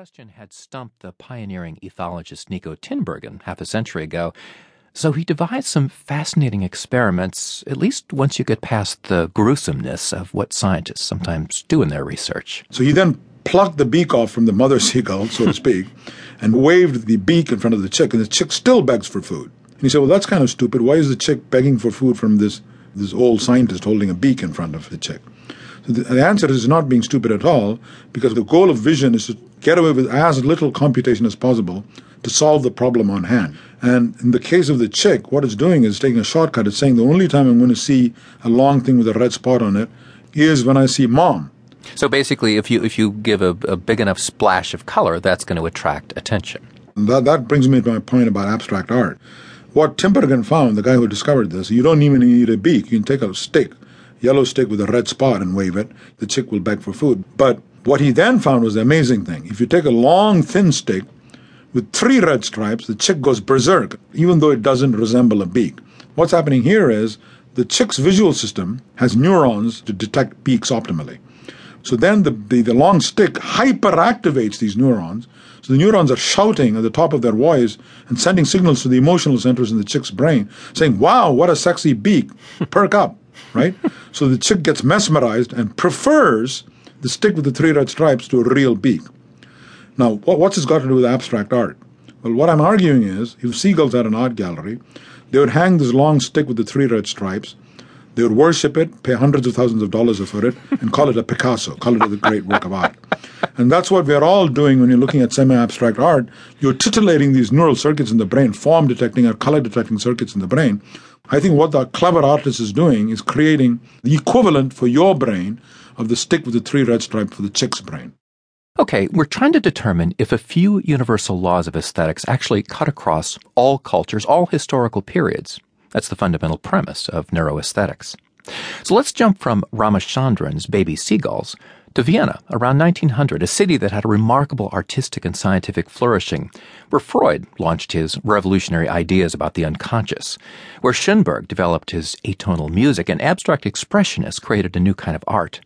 question had stumped the pioneering ethologist Nico Tinbergen half a century ago, so he devised some fascinating experiments, at least once you get past the gruesomeness of what scientists sometimes do in their research. So he then plucked the beak off from the mother seagull, so to speak, and waved the beak in front of the chick, and the chick still begs for food. And he said, Well, that's kind of stupid. Why is the chick begging for food from this, this old scientist holding a beak in front of the chick? The answer is not being stupid at all, because the goal of vision is to get away with as little computation as possible to solve the problem on hand. And in the case of the chick, what it's doing is taking a shortcut. It's saying the only time I'm going to see a long thing with a red spot on it is when I see mom. So basically, if you if you give a, a big enough splash of color, that's going to attract attention. And that that brings me to my point about abstract art. What Tinbergen found, the guy who discovered this, you don't even need a beak. You can take a stick, yellow stick with a red spot, and wave it. The chick will beg for food. But what he then found was the amazing thing. If you take a long, thin stick with three red stripes, the chick goes berserk, even though it doesn't resemble a beak. What's happening here is the chick's visual system has neurons to detect beaks optimally. So then the, the, the, long stick hyperactivates these neurons. So the neurons are shouting at the top of their voice and sending signals to the emotional centers in the chick's brain, saying, Wow, what a sexy beak. Perk up, right? so the chick gets mesmerized and prefers the stick with the three red stripes to a real beak. Now, what's this got to do with abstract art? Well, what I'm arguing is if seagulls had an art gallery, they would hang this long stick with the three red stripes. They would worship it, pay hundreds of thousands of dollars for it, and call it a Picasso, call it a great work of art. And that's what we're all doing when you're looking at semi abstract art. You're titillating these neural circuits in the brain, form detecting or color detecting circuits in the brain. I think what the clever artist is doing is creating the equivalent for your brain of the stick with the three red stripes for the chick's brain. Okay, we're trying to determine if a few universal laws of aesthetics actually cut across all cultures, all historical periods. That's the fundamental premise of neuroaesthetics. So let's jump from Ramachandran's Baby Seagulls to Vienna around 1900, a city that had a remarkable artistic and scientific flourishing, where Freud launched his revolutionary ideas about the unconscious, where Schoenberg developed his atonal music, and abstract expressionists created a new kind of art.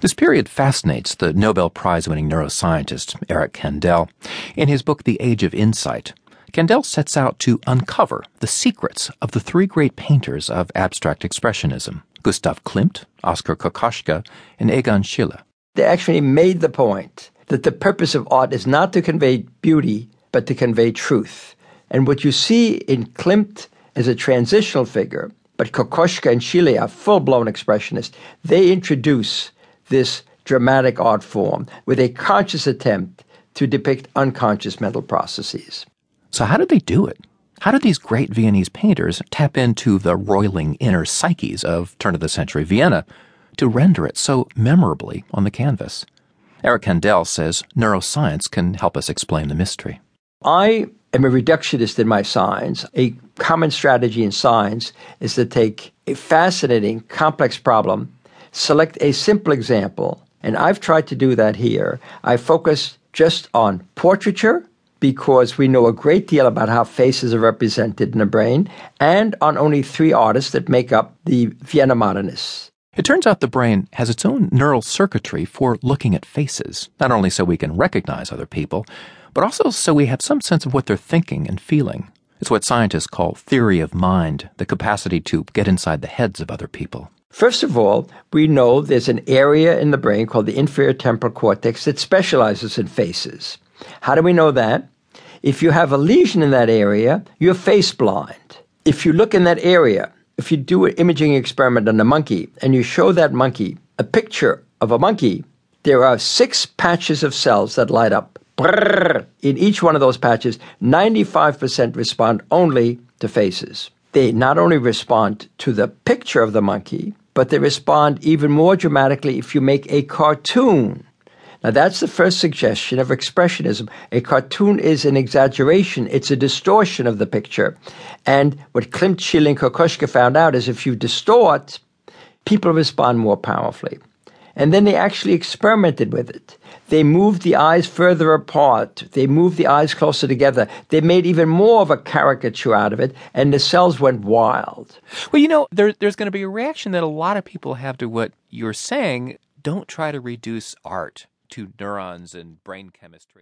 This period fascinates the Nobel Prize winning neuroscientist Eric Kandel. In his book, The Age of Insight, Kandel sets out to uncover the secrets of the three great painters of abstract expressionism Gustav Klimt, Oskar Kokoschka, and Egon Schiele. They actually made the point that the purpose of art is not to convey beauty, but to convey truth. And what you see in Klimt is a transitional figure, but Kokoschka and Schiele are full blown expressionists, they introduce this dramatic art form with a conscious attempt to depict unconscious mental processes. So, how did they do it? How did these great Viennese painters tap into the roiling inner psyches of turn of the century Vienna to render it so memorably on the canvas? Eric Kandel says neuroscience can help us explain the mystery. I am a reductionist in my science. A common strategy in science is to take a fascinating, complex problem select a simple example, and I've tried to do that here. I focus just on portraiture because we know a great deal about how faces are represented in the brain, and on only three artists that make up the Vienna modernists. It turns out the brain has its own neural circuitry for looking at faces, not only so we can recognize other people, but also so we have some sense of what they're thinking and feeling. It's what scientists call theory of mind, the capacity to get inside the heads of other people. First of all, we know there's an area in the brain called the inferior temporal cortex that specializes in faces. How do we know that? If you have a lesion in that area, you're face blind. If you look in that area, if you do an imaging experiment on a monkey and you show that monkey a picture of a monkey, there are six patches of cells that light up. In each one of those patches, 95% respond only to faces they not only respond to the picture of the monkey, but they respond even more dramatically if you make a cartoon. Now, that's the first suggestion of expressionism. A cartoon is an exaggeration, it's a distortion of the picture. And what Klimt, Schiele, and Kokoschka found out is if you distort, people respond more powerfully. And then they actually experimented with it. They moved the eyes further apart. They moved the eyes closer together. They made even more of a caricature out of it, and the cells went wild. Well, you know, there, there's going to be a reaction that a lot of people have to what you're saying. Don't try to reduce art to neurons and brain chemistry.